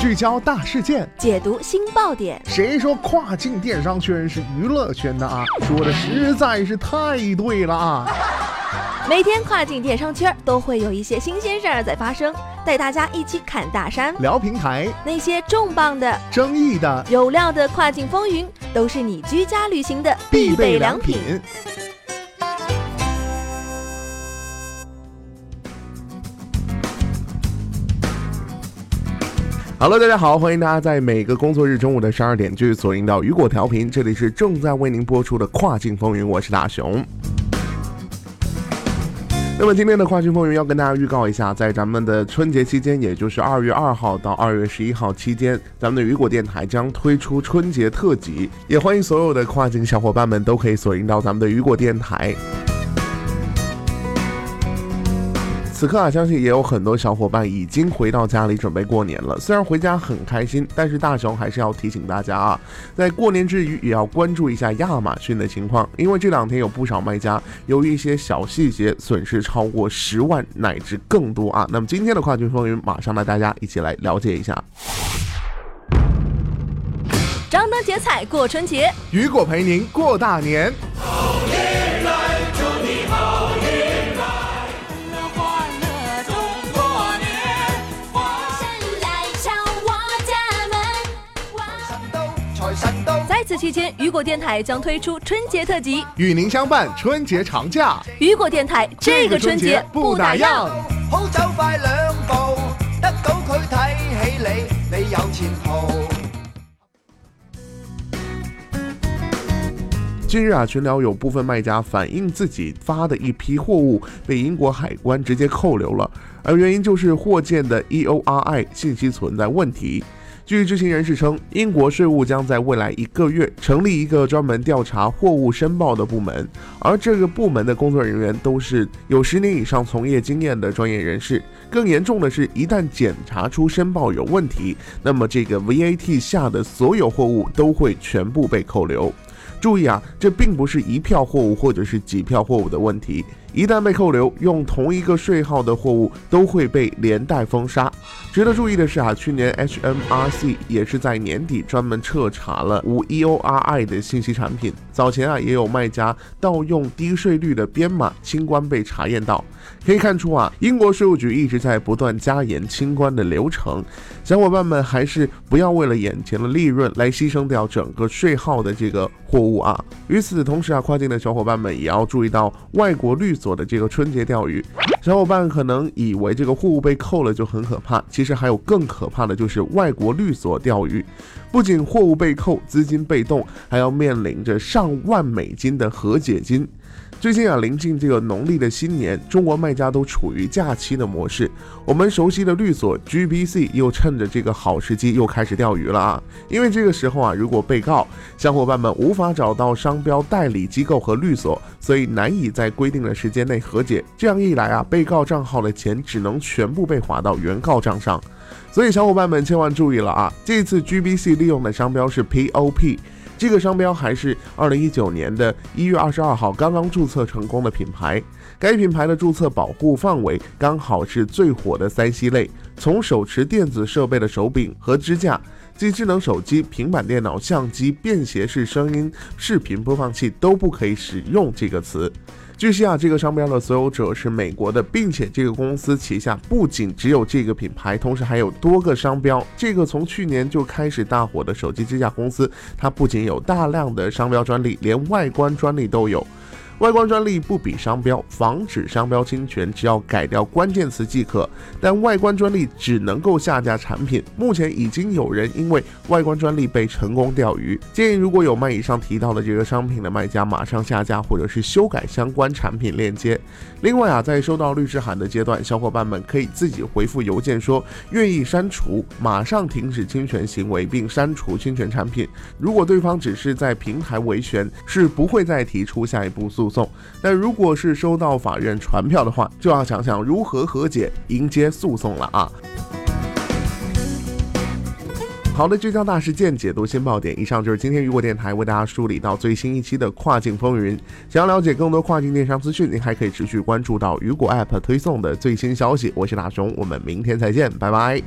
聚焦大事件，解读新爆点。谁说跨境电商圈是娱乐圈的啊？说的实在是太对了啊！每天跨境电商圈都会有一些新鲜事儿在发生，带大家一起看大山、聊平台，那些重磅的、争议的、有料的跨境风云，都是你居家旅行的必备良品。Hello，大家好，欢迎大家在每个工作日中午的十二点继续锁定到雨果调频，这里是正在为您播出的跨境风云，我是大熊。那么今天的跨境风云要跟大家预告一下，在咱们的春节期间，也就是二月二号到二月十一号期间，咱们的雨果电台将推出春节特辑，也欢迎所有的跨境小伙伴们都可以锁定到咱们的雨果电台。此刻啊，相信也有很多小伙伴已经回到家里准备过年了。虽然回家很开心，但是大熊还是要提醒大家啊，在过年之余也要关注一下亚马逊的情况，因为这两天有不少卖家由于一些小细节损失超过十万乃至更多啊。那么今天的跨境风云，马上带大家一起来了解一下。张灯结彩过春节，雨果陪您过大年。此期间，雨果电台将推出春节特辑，与您相伴春节长假。雨果电台这个春节不打烊。好走快两步，得到佢睇起你，你有前途。近日啊，群聊有部分卖家反映自己发的一批货物被英国海关直接扣留了，而原因就是货件的 E O R I 信息存在问题。据知情人士称，英国税务将在未来一个月成立一个专门调查货物申报的部门，而这个部门的工作人员都是有十年以上从业经验的专业人士。更严重的是，一旦检查出申报有问题，那么这个 VAT 下的所有货物都会全部被扣留。注意啊，这并不是一票货物或者是几票货物的问题。一旦被扣留，用同一个税号的货物都会被连带封杀。值得注意的是啊，去年 HMRC 也是在年底专门彻查了无 EORI 的信息产品。早前啊，也有卖家盗用低税率的编码清关被查验到。可以看出啊，英国税务局一直在不断加严清关的流程。小伙伴们还是不要为了眼前的利润来牺牲掉整个税号的这个货物啊。与此同时啊，跨境的小伙伴们也要注意到外国律所的这个春节钓鱼。小伙伴可能以为这个货物被扣了就很可怕，其实还有更可怕的就是外国律所钓鱼。不仅货物被扣，资金被冻，还要面临着上万美金的和解金。最近啊，临近这个农历的新年，中国卖家都处于假期的模式。我们熟悉的律所 GBC 又趁着这个好时机又开始钓鱼了啊！因为这个时候啊，如果被告小伙伴们无法找到商标代理机构和律所，所以难以在规定的时间内和解。这样一来啊，被告账号的钱只能全部被划到原告账上。所以小伙伴们千万注意了啊！这次 GBC 利用的商标是 POP。这个商标还是二零一九年的一月二十二号刚刚注册成功的品牌，该品牌的注册保护范围刚好是最火的三 C 类，从手持电子设备的手柄和支架，即智能手机、平板电脑、相机、便携式声音、视频播放器都不可以使用这个词。据悉啊，这个商标的所有者是美国的，并且这个公司旗下不仅只有这个品牌，同时还有多个商标。这个从去年就开始大火的手机支架公司，它不仅有大量的商标专利，连外观专利都有。外观专利不比商标，防止商标侵权，只要改掉关键词即可。但外观专利只能够下架产品。目前已经有人因为外观专利被成功钓鱼。建议如果有卖以上提到的这个商品的卖家，马上下架或者是修改相关产品链接。另外啊，在收到律师函的阶段，小伙伴们可以自己回复邮件说愿意删除，马上停止侵权行为并删除侵权产品。如果对方只是在平台维权，是不会再提出下一步诉。诉讼，但如果是收到法院传票的话，就要想想如何和解，迎接诉讼了啊！好的，聚焦大事件，解读新爆点。以上就是今天雨果电台为大家梳理到最新一期的跨境风云。想要了解更多跨境电商资讯，您还可以持续关注到雨果 App 推送的最新消息。我是大熊，我们明天再见，拜拜。